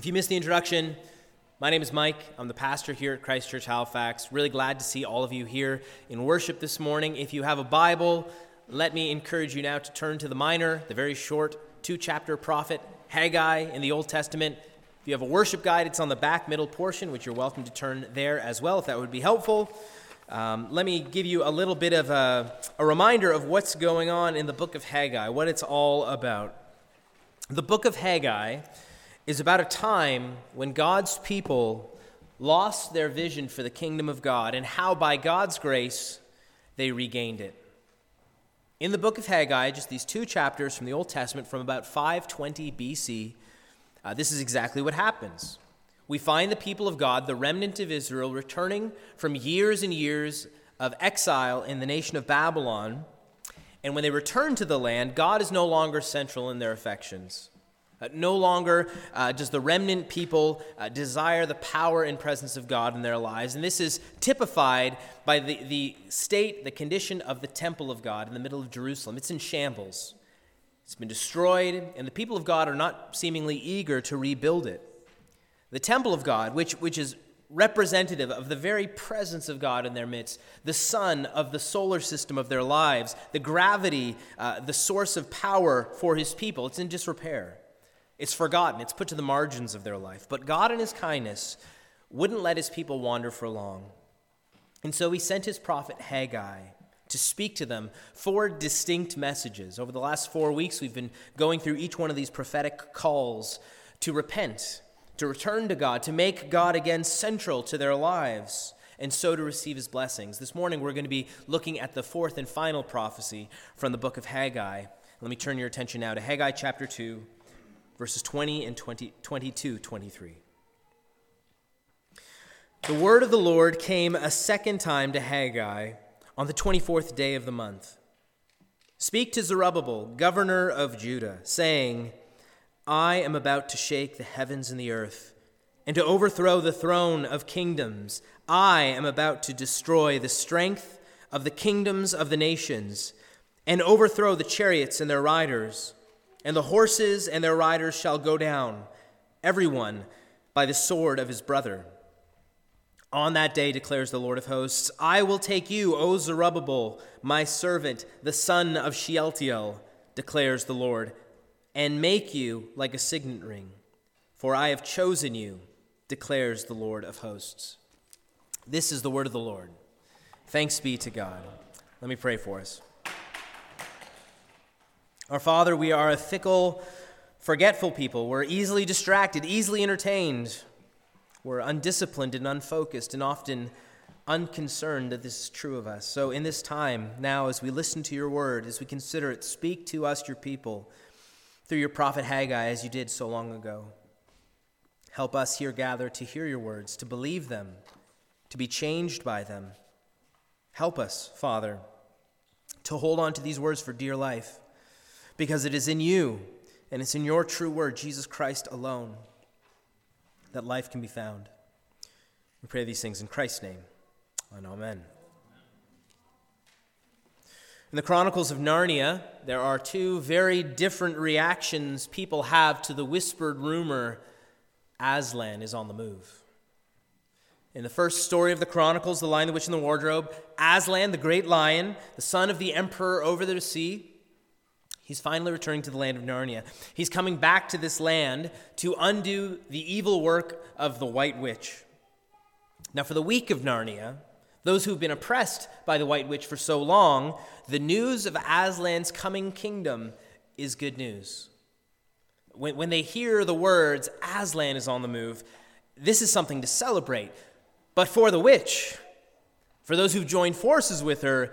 If you missed the introduction, my name is Mike. I'm the pastor here at Christ Church Halifax. Really glad to see all of you here in worship this morning. If you have a Bible, let me encourage you now to turn to the minor, the very short two chapter prophet Haggai in the Old Testament. If you have a worship guide, it's on the back middle portion, which you're welcome to turn there as well if that would be helpful. Um, let me give you a little bit of a, a reminder of what's going on in the book of Haggai, what it's all about. The book of Haggai is about a time when God's people lost their vision for the kingdom of God and how, by God's grace, they regained it. In the book of Haggai, just these two chapters from the Old Testament from about 520 BC, uh, this is exactly what happens. We find the people of God, the remnant of Israel, returning from years and years of exile in the nation of Babylon. And when they return to the land, God is no longer central in their affections. Uh, no longer uh, does the remnant people uh, desire the power and presence of God in their lives. And this is typified by the, the state, the condition of the temple of God in the middle of Jerusalem. It's in shambles, it's been destroyed, and the people of God are not seemingly eager to rebuild it. The temple of God, which, which is representative of the very presence of God in their midst, the sun of the solar system of their lives, the gravity, uh, the source of power for his people, it's in disrepair. It's forgotten, it's put to the margins of their life. But God, in His kindness, wouldn't let His people wander for long. And so He sent His prophet Haggai to speak to them four distinct messages. Over the last four weeks, we've been going through each one of these prophetic calls to repent, to return to God, to make God again central to their lives, and so to receive his blessings. This morning, we're going to be looking at the fourth and final prophecy from the book of Haggai. Let me turn your attention now to Haggai chapter 2 verses 20 and 20, 22, 23. The word of the Lord came a second time to Haggai on the 24th day of the month. Speak to Zerubbabel, governor of Judah, saying, I am about to shake the heavens and the earth, and to overthrow the throne of kingdoms. I am about to destroy the strength of the kingdoms of the nations, and overthrow the chariots and their riders and the horses and their riders shall go down, everyone by the sword of his brother. On that day, declares the Lord of hosts, I will take you, O Zerubbabel, my servant, the son of Shealtiel, declares the Lord, and make you like a signet ring. For I have chosen you, declares the Lord of hosts. This is the word of the Lord. Thanks be to God. Let me pray for us. Our Father, we are a fickle, forgetful people. We're easily distracted, easily entertained. We're undisciplined and unfocused, and often unconcerned that this is true of us. So, in this time, now, as we listen to your word, as we consider it, speak to us, your people, through your prophet Haggai, as you did so long ago. Help us here gather to hear your words, to believe them, to be changed by them. Help us, Father, to hold on to these words for dear life because it is in you and it's in your true word, Jesus Christ alone, that life can be found. We pray these things in Christ's name. And amen. In the Chronicles of Narnia, there are two very different reactions people have to the whispered rumor Aslan is on the move. In the first story of the Chronicles, The Lion, the Witch, and the Wardrobe, Aslan, the great lion, the son of the emperor over the sea, He's finally returning to the land of Narnia. He's coming back to this land to undo the evil work of the White Witch. Now, for the weak of Narnia, those who've been oppressed by the White Witch for so long, the news of Aslan's coming kingdom is good news. When, when they hear the words, Aslan is on the move, this is something to celebrate. But for the witch, for those who've joined forces with her,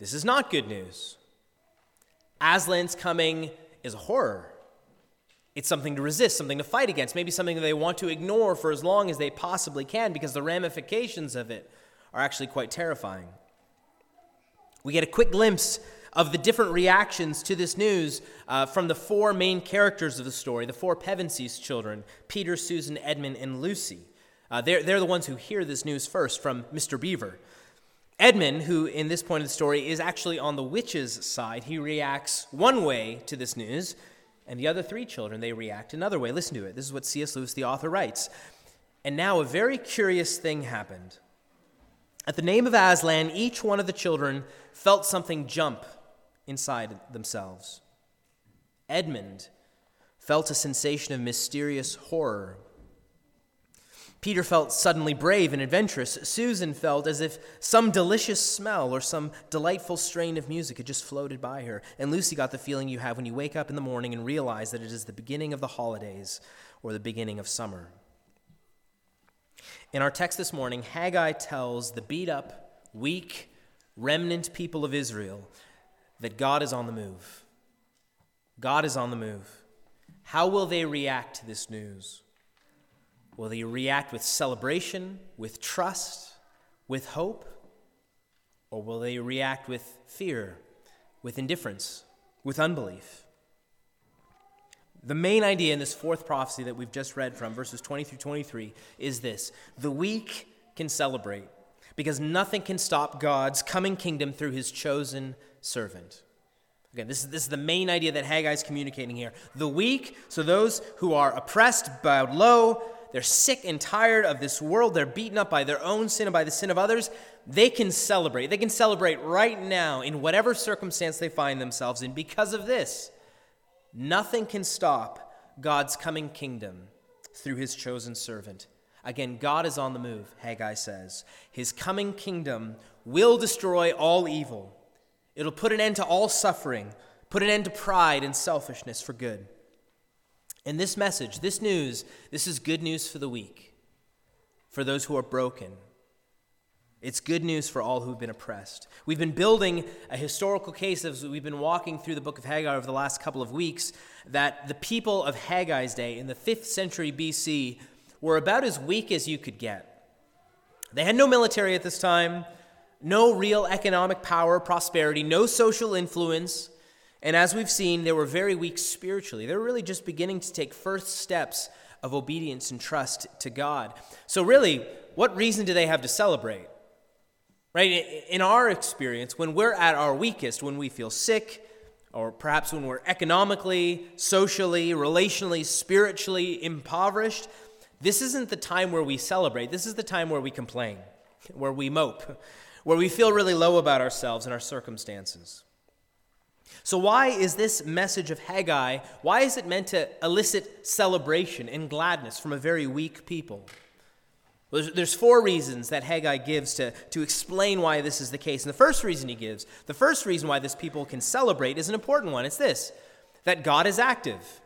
this is not good news. Aslan's coming is a horror. It's something to resist, something to fight against, maybe something that they want to ignore for as long as they possibly can because the ramifications of it are actually quite terrifying. We get a quick glimpse of the different reactions to this news uh, from the four main characters of the story, the four Pevensies children Peter, Susan, Edmund, and Lucy. Uh, they're, they're the ones who hear this news first from Mr. Beaver. Edmund, who in this point of the story is actually on the witch's side, he reacts one way to this news. And the other three children, they react another way. Listen to it. This is what C.S. Lewis, the author, writes. And now a very curious thing happened. At the name of Aslan, each one of the children felt something jump inside themselves. Edmund felt a sensation of mysterious horror. Peter felt suddenly brave and adventurous. Susan felt as if some delicious smell or some delightful strain of music had just floated by her. And Lucy got the feeling you have when you wake up in the morning and realize that it is the beginning of the holidays or the beginning of summer. In our text this morning, Haggai tells the beat up, weak, remnant people of Israel that God is on the move. God is on the move. How will they react to this news? Will they react with celebration, with trust, with hope? Or will they react with fear, with indifference, with unbelief? The main idea in this fourth prophecy that we've just read from, verses 20 through 23, is this the weak can celebrate because nothing can stop God's coming kingdom through his chosen servant. Again, this is, this is the main idea that Haggai is communicating here. The weak, so those who are oppressed, bowed low, they're sick and tired of this world, they're beaten up by their own sin and by the sin of others, they can celebrate. They can celebrate right now in whatever circumstance they find themselves in because of this. Nothing can stop God's coming kingdom through his chosen servant. Again, God is on the move, Haggai says. His coming kingdom will destroy all evil. It'll put an end to all suffering, put an end to pride and selfishness for good. And this message, this news, this is good news for the weak, for those who are broken. It's good news for all who've been oppressed. We've been building a historical case as we've been walking through the book of Haggai over the last couple of weeks that the people of Haggai's day in the 5th century BC were about as weak as you could get. They had no military at this time, no real economic power, prosperity, no social influence. And as we've seen, they were very weak spiritually. They were really just beginning to take first steps of obedience and trust to God. So, really, what reason do they have to celebrate? Right? In our experience, when we're at our weakest, when we feel sick, or perhaps when we're economically, socially, relationally, spiritually impoverished, this isn't the time where we celebrate. This is the time where we complain, where we mope, where we feel really low about ourselves and our circumstances. So, why is this message of Haggai, why is it meant to elicit celebration and gladness from a very weak people? Well, there's, four reasons that Haggai gives to, to explain why this is the case. And the first reason he gives, the first reason why this people can celebrate is an important one. It's this that God is active.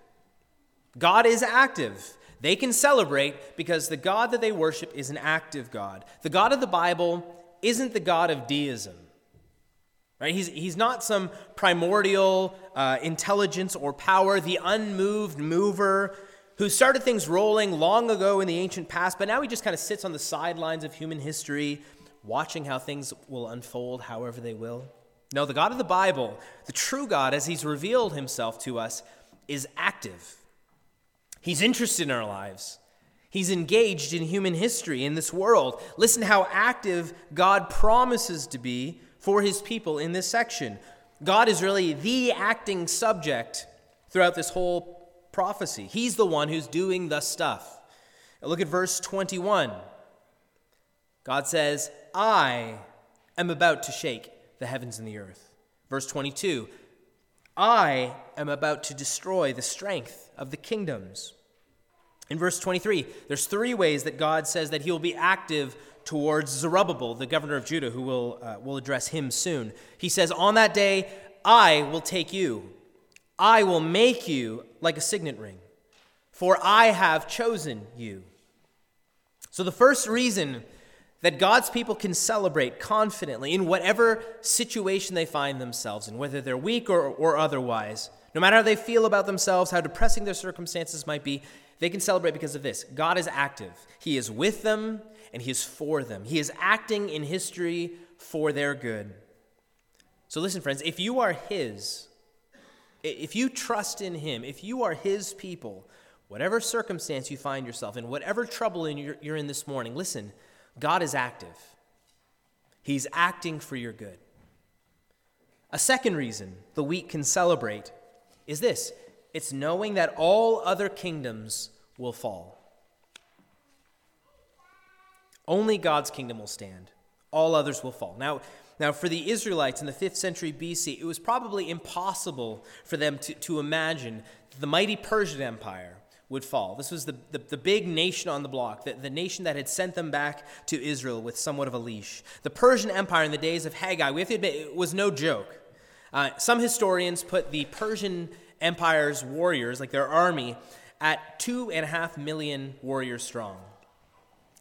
God is active. They can celebrate because the God that they worship is an active God. The God of the Bible isn't the God of deism. Right? He's, he's not some primordial uh, intelligence or power, the unmoved mover who started things rolling long ago in the ancient past, but now he just kind of sits on the sidelines of human history, watching how things will unfold however they will. No, the God of the Bible, the true God, as he's revealed himself to us, is active. He's interested in our lives. He's engaged in human history, in this world. Listen how active God promises to be for his people in this section. God is really the acting subject throughout this whole prophecy. He's the one who's doing the stuff. Look at verse 21. God says, I am about to shake the heavens and the earth. Verse 22 I am about to destroy the strength of the kingdoms. In verse 23, there's three ways that God says that he will be active towards Zerubbabel, the governor of Judah, who will, uh, will address him soon. He says, On that day, I will take you. I will make you like a signet ring, for I have chosen you. So, the first reason that God's people can celebrate confidently in whatever situation they find themselves in, whether they're weak or, or otherwise, no matter how they feel about themselves, how depressing their circumstances might be, they can celebrate because of this. God is active. He is with them, and He is for them. He is acting in history for their good. So, listen, friends, if you are His, if you trust in Him, if you are His people, whatever circumstance you find yourself in, whatever trouble you're in this morning, listen, God is active. He's acting for your good. A second reason the weak can celebrate is this it's knowing that all other kingdoms will fall. Only God's kingdom will stand. All others will fall. Now, now, for the Israelites in the 5th century BC, it was probably impossible for them to, to imagine the mighty Persian Empire would fall. This was the, the, the, big nation on the block, the, the nation that had sent them back to Israel with somewhat of a leash. The Persian Empire in the days of Haggai, we have to admit, it was no joke. Uh, some historians put the Persian Empire's warriors, like their army, at two and a half million warriors strong.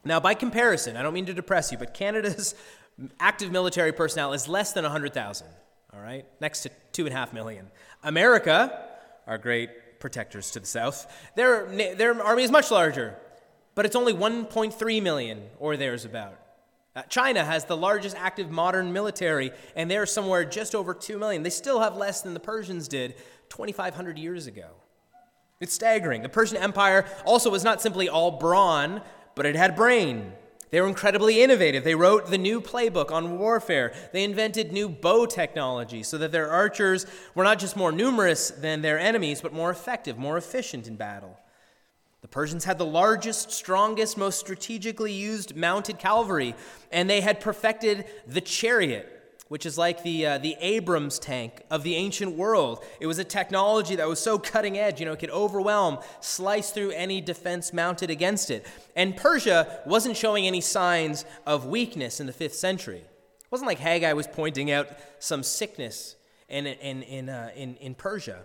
Now, by comparison, I don't mean to depress you, but Canada's active military personnel is less than 100,000, all right? Next to two and a half million. America, our great protectors to the south. Their, their army is much larger, but it's only 1.3 million or there's about. Uh, China has the largest active modern military, and they're somewhere just over 2 million. They still have less than the Persians did 2,500 years ago. It's staggering. The Persian Empire also was not simply all brawn, but it had brain. They were incredibly innovative. They wrote the new playbook on warfare. They invented new bow technology so that their archers were not just more numerous than their enemies, but more effective, more efficient in battle. Persians had the largest, strongest, most strategically used mounted cavalry, and they had perfected the chariot which is like the, uh, the Abrams tank of the ancient world. It was a technology that was so cutting edge, you know, it could overwhelm, slice through any defense mounted against it. And Persia wasn't showing any signs of weakness in the fifth century. It wasn't like Haggai was pointing out some sickness in, in, in, uh, in, in Persia.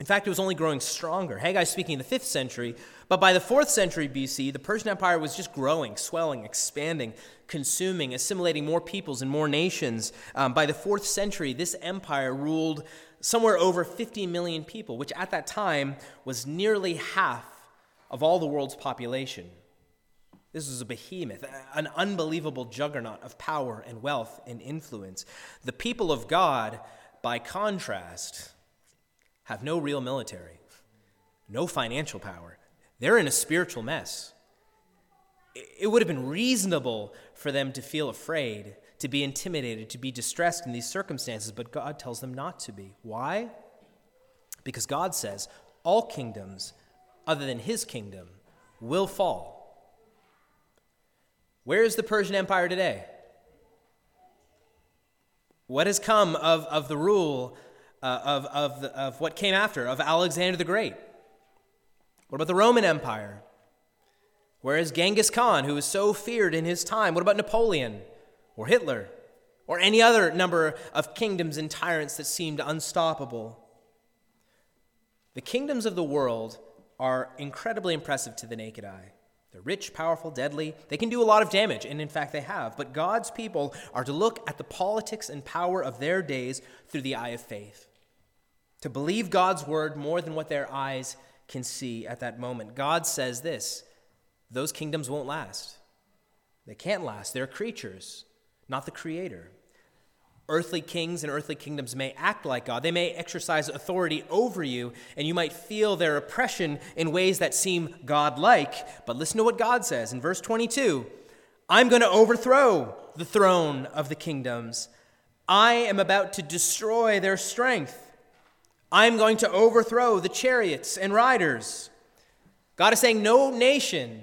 In fact, it was only growing stronger. Haggai speaking in the 5th century, but by the 4th century BC, the Persian Empire was just growing, swelling, expanding, consuming, assimilating more peoples and more nations. Um, by the 4th century, this empire ruled somewhere over 50 million people, which at that time was nearly half of all the world's population. This was a behemoth, an unbelievable juggernaut of power and wealth and influence. The people of God, by contrast, have no real military, no financial power. They're in a spiritual mess. It would have been reasonable for them to feel afraid, to be intimidated, to be distressed in these circumstances, but God tells them not to be. Why? Because God says all kingdoms other than his kingdom will fall. Where is the Persian Empire today? What has come of, of the rule uh, of, of, the, of what came after, of Alexander the Great? What about the Roman Empire? Where is Genghis Khan, who was so feared in his time? What about Napoleon or Hitler or any other number of kingdoms and tyrants that seemed unstoppable? The kingdoms of the world are incredibly impressive to the naked eye. They're rich, powerful, deadly. They can do a lot of damage, and in fact, they have. But God's people are to look at the politics and power of their days through the eye of faith to believe God's word more than what their eyes can see at that moment. God says this those kingdoms won't last. They can't last. They're creatures, not the creator. Earthly kings and earthly kingdoms may act like God. They may exercise authority over you, and you might feel their oppression in ways that seem God-like. But listen to what God says in verse 22 I'm going to overthrow the throne of the kingdoms. I am about to destroy their strength. I'm going to overthrow the chariots and riders. God is saying, No nation,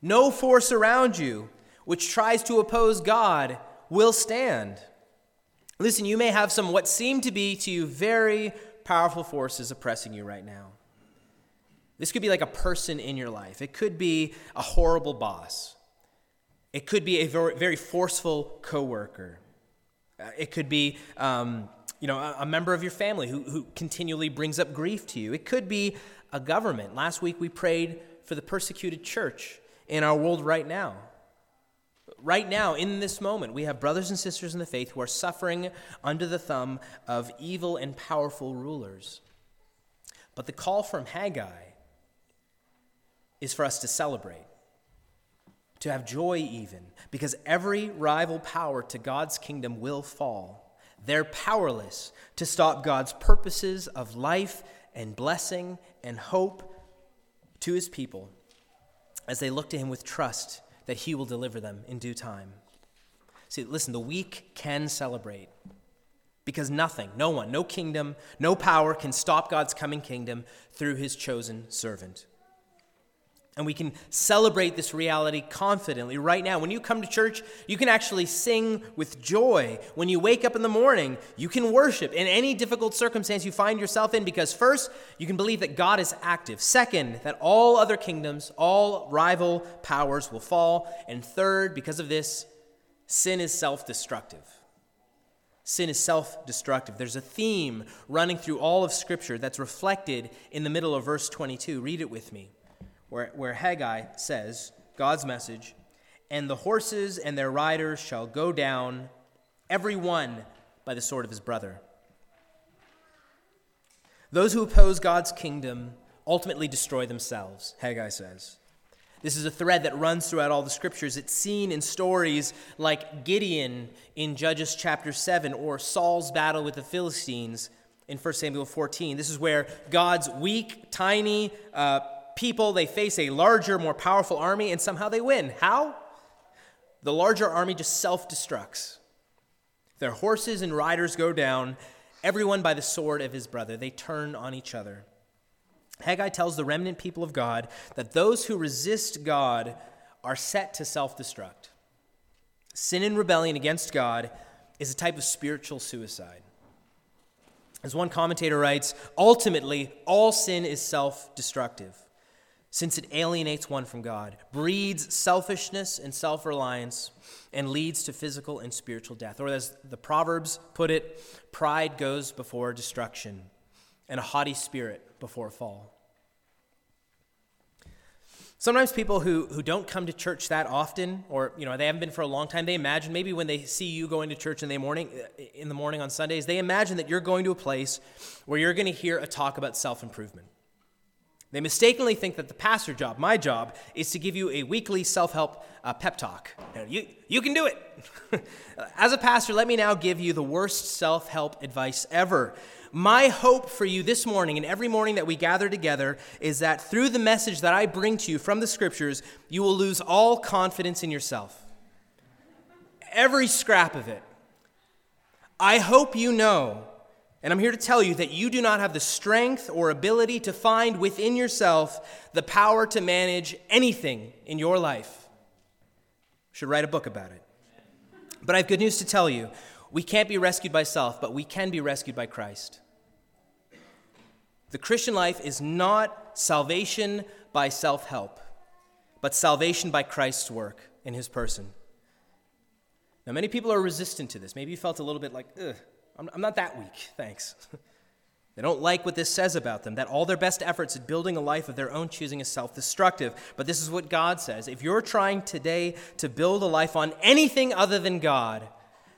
no force around you which tries to oppose God will stand. Listen, you may have some what seem to be to you very powerful forces oppressing you right now. This could be like a person in your life, it could be a horrible boss, it could be a very, forceful coworker, uh, it could be. Um, you know, a, a member of your family who, who continually brings up grief to you. It could be a government. Last week we prayed for the persecuted church in our world right now. Right now, in this moment, we have brothers and sisters in the faith who are suffering under the thumb of evil and powerful rulers. But the call from Haggai is for us to celebrate, to have joy even, because every rival power to God's kingdom will fall. They're powerless to stop God's purposes of life and blessing and hope to his people as they look to him with trust that he will deliver them in due time. See, listen, the weak can celebrate, Because nothing, no one, no kingdom, no power can stop God's coming kingdom through his chosen servant. And we can celebrate this reality confidently right now. When you come to church, you can actually sing with joy. When you wake up in the morning, you can worship in any difficult circumstance you find yourself in because, first, you can believe that God is active. Second, that all other kingdoms, all rival powers will fall. And third, because of this, sin is self destructive. Sin is self destructive. There's a theme running through all of Scripture that's reflected in the middle of verse 22. Read it with me where, where Haggai says, God's message, and the horses and their riders shall go down, every one by the sword of his brother. Those who oppose God's kingdom ultimately destroy themselves, Haggai says. This is a thread that runs throughout all the scriptures. It's seen in stories like Gideon in Judges chapter 7 or Saul's battle with the Philistines in 1 Samuel 14. This is where God's weak, tiny, uh, people, they face a larger, more powerful army, and somehow they win. How? The larger army just self destructs. Their horses and riders go down, everyone by the sword of his brother. They turn on each other. Haggai tells the remnant people of God that those who resist God are set to self destruct. Sin and rebellion against God is a type of spiritual suicide. As one commentator writes, ultimately, all sin is self destructive since it alienates one from God, breeds selfishness and self reliance, and leads to physical and spiritual death. Or, as the Proverbs put it, pride goes before destruction, and a haughty spirit before fall. Sometimes people who, who don't come to church that often, or you know, they haven't been for a long time, they imagine maybe when they see you going to church in the morning, in the morning on Sundays, they imagine that you're going to a place where you're going to hear a talk about self improvement. They mistakenly think that the pastor job, my job, is to give you a weekly self help uh, pep talk. You, you can do it. As a pastor, let me now give you the worst self help advice ever. My hope for you this morning and every morning that we gather together is that through the message that I bring to you from the scriptures, you will lose all confidence in yourself. Every scrap of it. I hope you know and I'm here to tell you that you do not have the strength or ability to find within yourself the power to manage anything in your life. should write a book about it. But I have good news to tell you. We can't be rescued by self, but we can be rescued by Christ. The Christian life is not salvation by self help, but salvation by Christ's work in his person. Now, many people are resistant to this. Maybe you felt a little bit like, ugh, I'm, I'm not that weak, thanks. they don't like what this says about them, that all their best efforts at building a life of their own choosing is self destructive. But this is what God says. If you're trying today to build a life on anything other than God,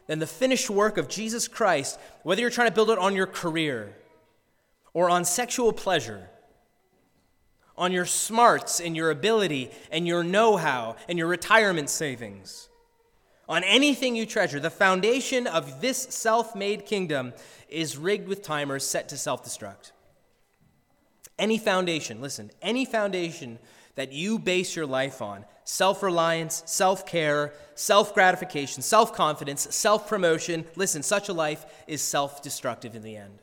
then the finished work of Jesus Christ, whether you're trying to build it on your career or on sexual pleasure, on your smarts and your ability and your know how and your retirement savings, on anything you treasure, the foundation of this self made kingdom is rigged with timers set to self destruct. Any foundation, listen, any foundation that you base your life on self reliance, self care, self gratification, self confidence, self promotion listen, such a life is self destructive in the end.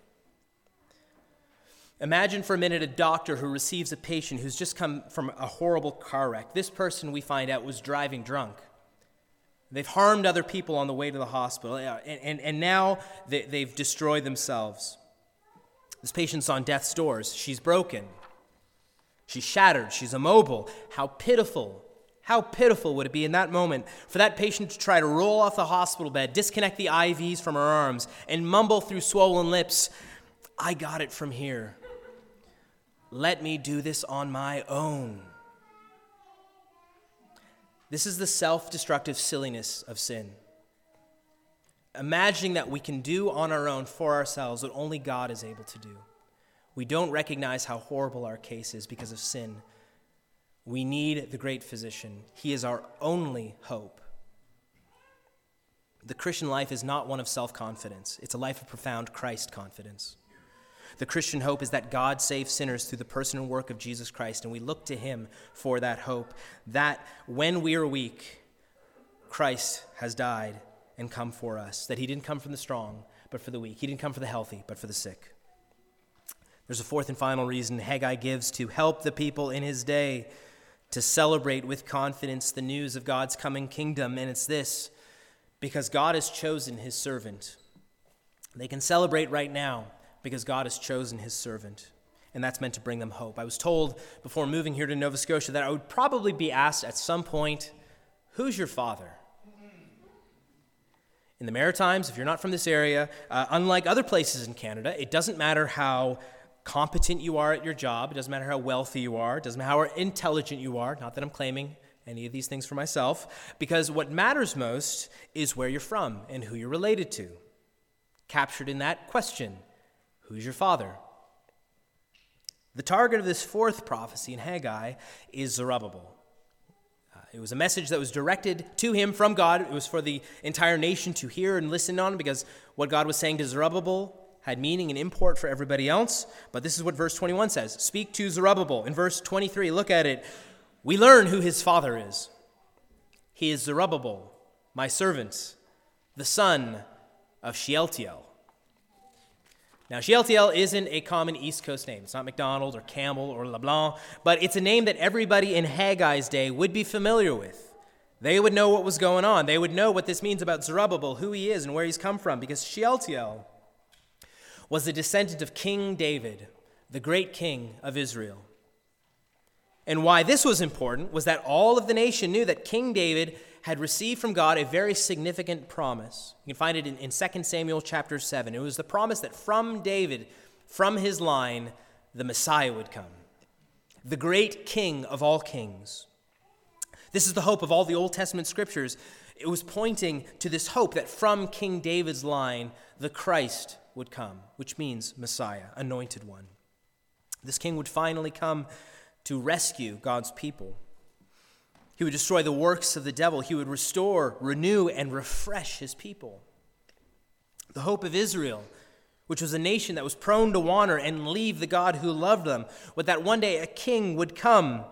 Imagine for a minute a doctor who receives a patient who's just come from a horrible car wreck. This person, we find out, was driving drunk. They've harmed other people on the way to the hospital, and, and, and now they, they've destroyed themselves. This patient's on death's doors. She's broken. She's shattered. She's immobile. How pitiful. How pitiful would it be in that moment for that patient to try to roll off the hospital bed, disconnect the IVs from her arms, and mumble through swollen lips, I got it from here. Let me do this on my own. This is the self destructive silliness of sin. Imagining that we can do on our own for ourselves what only God is able to do. We don't recognize how horrible our case is because of sin. We need the great physician, He is our only hope. The Christian life is not one of self confidence, it's a life of profound Christ confidence. The Christian hope is that God saves sinners through the person and work of Jesus Christ, and we look to him for that hope. That when we are weak, Christ has died and come for us. That he didn't come from the strong, but for the weak. He didn't come for the healthy, but for the sick. There's a fourth and final reason Haggai gives to help the people in his day to celebrate with confidence the news of God's coming kingdom, and it's this because God has chosen his servant. They can celebrate right now because God has chosen his servant, and that's meant to bring them hope. I was told before moving here to Nova Scotia that I would probably be asked at some point, Who's your father? In the Maritimes, if you're not from this area, uh, unlike other places in Canada, it doesn't matter how competent you are at your job, it doesn't matter how wealthy you are, it doesn't matter how intelligent you are, not that I'm claiming any of these things for myself, because what matters most is where you're from and who you're related to. Captured in that question who's your father? The target of this fourth prophecy in Haggai is Zerubbabel. Uh, it was a message that was directed to him from God. It was for the entire nation to hear and listen on because what God was saying to Zerubbabel had meaning and import for everybody else. But this is what verse 21 says Speak to Zerubbabel. In verse 23, look at it. We learn who his father is. He is Zerubbabel, my servant, the son of Shealtiel. Now, Shealtiel isn't a common East Coast name. It's not McDonald or Campbell or LeBlanc, but it's a name that everybody in Haggai's day would be familiar with. They would know what was going on. They would know what this means about Zerubbabel, who he is, and where he's come from, because Shealtiel was a descendant of King David, the great king of Israel. And why this was important was that all of the nation knew that King David had received from God a very significant promise. You can find it in, in 2 Samuel chapter 7. It was the promise that from David, from his line, the Messiah would come, the great king of all kings. This is the hope of all the Old Testament scriptures. It was pointing to this hope that from King David's line, the Christ would come, which means Messiah, anointed one. This king would finally come to rescue God's people. He would destroy the works of the devil. He would restore, renew, and refresh his people. The hope of Israel, which was a nation that was prone to wander and leave the God who loved them, was that one day a king would come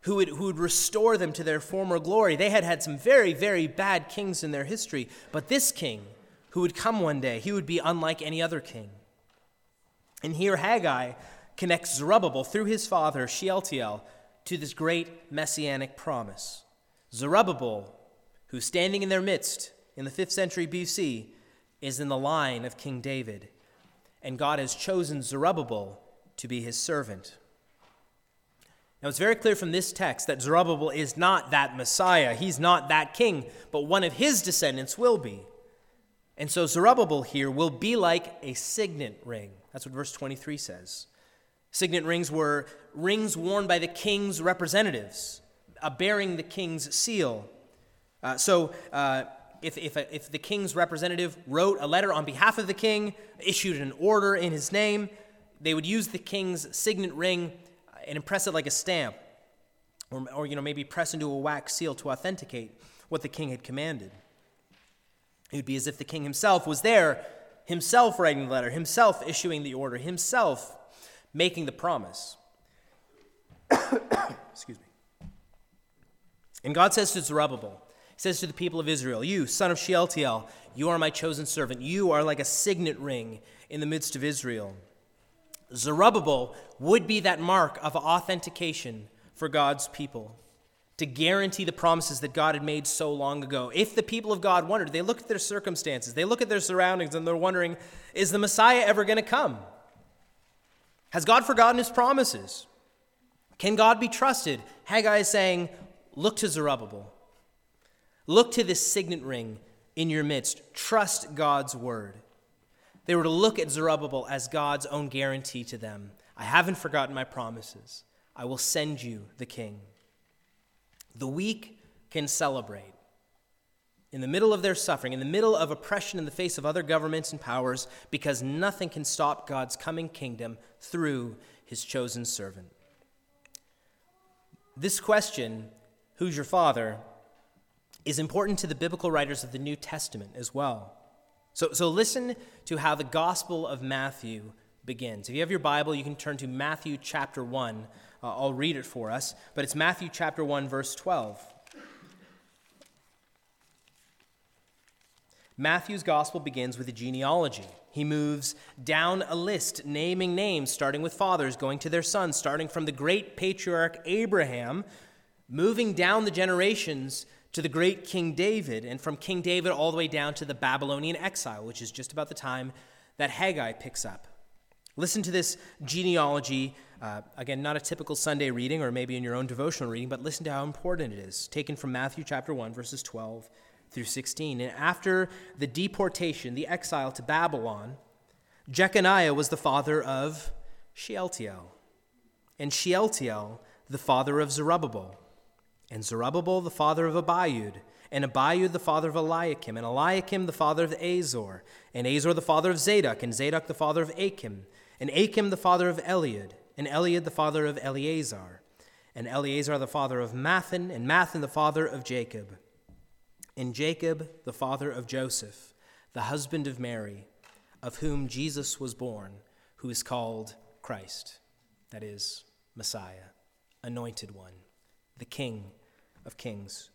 who would, who would restore them to their former glory. They had had some very, very bad kings in their history, but this king who would come one day. He would be unlike any other king. And here Haggai connects Zerubbabel through his father, Shealtiel, to this great messianic promise. Zerubbabel, who's standing in their midst in the 5th century BC, is in the line of King David. And God has chosen Zerubbabel to be his servant. Now, it's very clear from this text that Zerubbabel is not that Messiah. He's not that king, but one of his descendants will be. And so Zerubbabel here will be like a signet ring. That's what verse 23 says. Signet rings were rings worn by the king's representatives, uh, bearing the king's seal. Uh, so uh, if, if, a, if the king's representative wrote a letter on behalf of the king, issued an order in his name, they would use the king's signet ring and impress it like a stamp, or, or you know, maybe press into a wax seal to authenticate what the king had commanded. It would be as if the king himself was there, himself writing the letter, himself issuing the order, himself making the promise. Excuse me. And God says to Zerubbabel, He says to the people of Israel, You, son of Shealtiel, you are my chosen servant. You are like a signet ring in the midst of Israel. Zerubbabel would be that mark of authentication for God's people to guarantee the promises that God had made so long ago. If the people of God wondered, they look at their circumstances, they look at their surroundings, and they're wondering, is the Messiah ever going to come? Has God forgotten his promises? Can God be trusted? Haggai is saying, look to Zerubbabel. Look to this signet ring in your midst. Trust God's word. They were to look at Zerubbabel as God's own guarantee to them. I haven't forgotten my promises. I will send you the king. The weak can celebrate. In the middle of their suffering, in the middle of oppression in the face of other governments and powers, because nothing can stop God's coming kingdom through his chosen servant. This question, who's your father, is important to the biblical writers of the New Testament as well. So, so listen to how the Gospel of Matthew begins. If you have your Bible, you can turn to Matthew chapter 1. Uh, I'll read it for us, but it's Matthew chapter 1, verse 12. Matthew's gospel begins with a genealogy. He moves down a list, naming names, starting with fathers, going to their sons, starting from the great patriarch Abraham, moving down the generations to the great King David, and from King David all the way down to the Babylonian exile, which is just about the time that Haggai picks up. Listen to this genealogy. Uh, again, not a typical Sunday reading or maybe in your own devotional reading, but listen to how important it is. Taken from Matthew chapter 1, verses 12 through 16. And after the deportation, the exile to Babylon, Jeconiah was the father of Shealtiel, and Shealtiel the father of Zerubbabel, and Zerubbabel the father of Abiud, and Abiud the father of Eliakim, and Eliakim the father of Azor, and Azor the father of Zadok, and Zadok the father of Achim, and Achim the father of Eliud, and Eliud the father of Eleazar, and Eleazar the father of Matthan, and Matthan the father of Jacob in Jacob, the father of Joseph, the husband of Mary, of whom Jesus was born, who is called Christ, that is, Messiah, anointed one, the King of kings.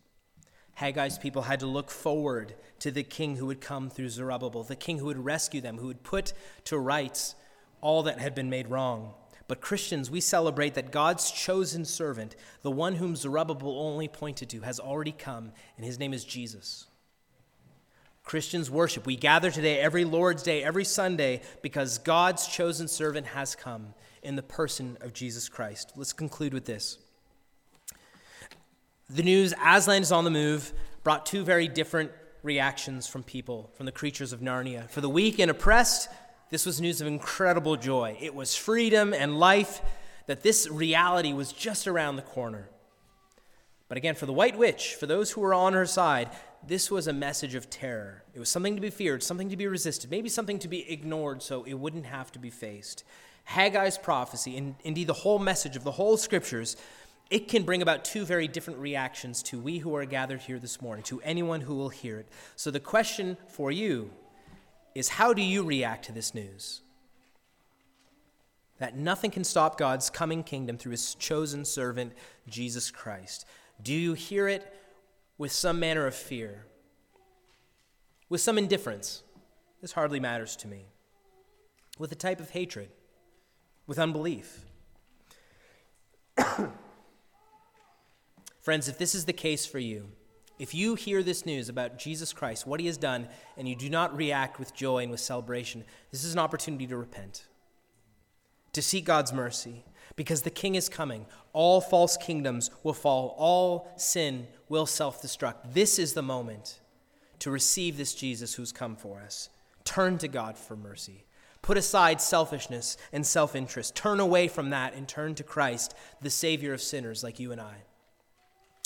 Haggai's people had to look forward to the king who would come through Zerubbabel, the king who would rescue them, who would put to rights all that had been made wrong. But Christians, we celebrate that God's chosen servant, the one whom Zerubbabel only pointed to, has already come, and his name is Jesus. Christians worship. We gather today, every Lord's Day, every Sunday, because God's chosen servant has come in the person of Jesus Christ. Let's conclude with this. The news, Aslan is on the move, brought two very different reactions from people, from the creatures of Narnia. For the weak and oppressed, this was news of incredible joy. It was freedom and life, that this reality was just around the corner. But again, for the White Witch, for those who were on her side, this was a message of terror. It was something to be feared, something to be resisted, maybe something to be ignored so it wouldn't have to be faced. Haggai's prophecy, and indeed the whole message of the whole scriptures, it can bring about two very different reactions to we who are gathered here this morning, to anyone who will hear it. So the question for you is how do you react to this news? That nothing can stop God's coming kingdom through his chosen servant, Jesus Christ. Do you hear it with some manner of fear? With some indifference? This hardly matters to me. With a type of hatred? With unbelief? Friends, if this is the case for you, if you hear this news about Jesus Christ, what he has done, and you do not react with joy and with celebration, this is an opportunity to repent, to seek God's mercy, because the king is coming. All false kingdoms will fall, all sin will self destruct. This is the moment to receive this Jesus who's come for us. Turn to God for mercy. Put aside selfishness and self interest. Turn away from that and turn to Christ, the Savior of sinners like you and I.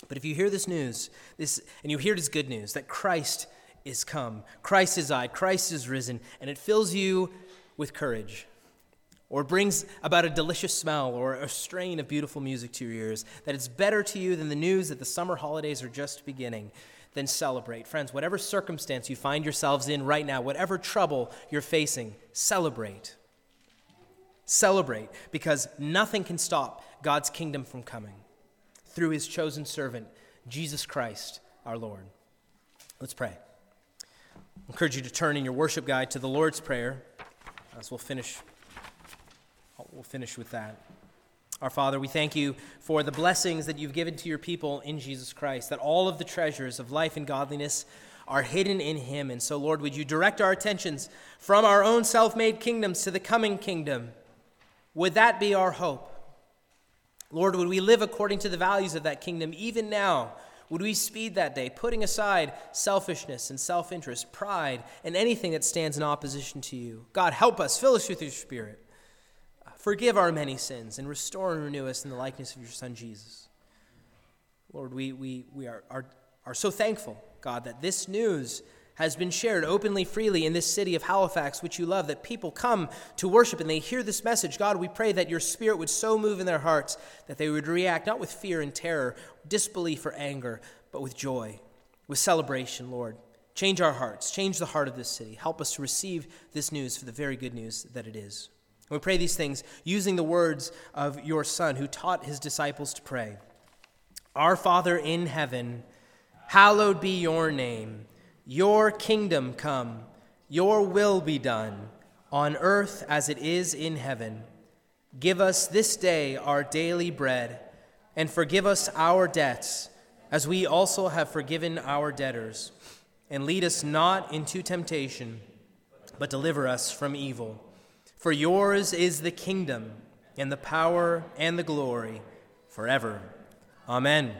But if you hear this news, this, and you hear it as good news that Christ is come, Christ is died, Christ is risen, and it fills you with courage, or brings about a delicious smell or a strain of beautiful music to your ears, that it's better to you than the news that the summer holidays are just beginning, then celebrate. Friends, whatever circumstance you find yourselves in right now, whatever trouble you're facing, celebrate. Celebrate, because nothing can stop God's kingdom from coming through his chosen servant, Jesus Christ, our Lord. Let's pray. I encourage you to turn in your worship guide to the Lord's Prayer as we'll finish. We'll finish with that. Our Father, we thank you for the blessings that you've given to your people in Jesus Christ, that all of the treasures of life and godliness are hidden in him. And so, Lord, would you direct our attentions from our own self made kingdoms to the coming kingdom? Would that be our hope? Lord, would we live according to the values of that kingdom even now? Would we speed that day, putting aside selfishness and self interest, pride, and anything that stands in opposition to you? God, help us, fill us with your Spirit. Forgive our many sins and restore and renew us in the likeness of your Son, Jesus. Lord, we, we, we are, are, are so thankful, God, that this news has been shared openly, freely in this city of Halifax, which you love, that people come to worship and they hear this message. God, we pray that your spirit would so move in their hearts that they would react not with fear and terror, disbelief or anger, but with joy, with celebration, Lord. Change our hearts, change the heart of this city. Help us to receive this news for the very good news that it is. We pray these things using the words of your Son, who taught his disciples to pray Our Father in heaven, hallowed be your name. Your kingdom come, your will be done, on earth as it is in heaven. Give us this day our daily bread, and forgive us our debts, as we also have forgiven our debtors. And lead us not into temptation, but deliver us from evil. For yours is the kingdom, and the power, and the glory, forever. Amen.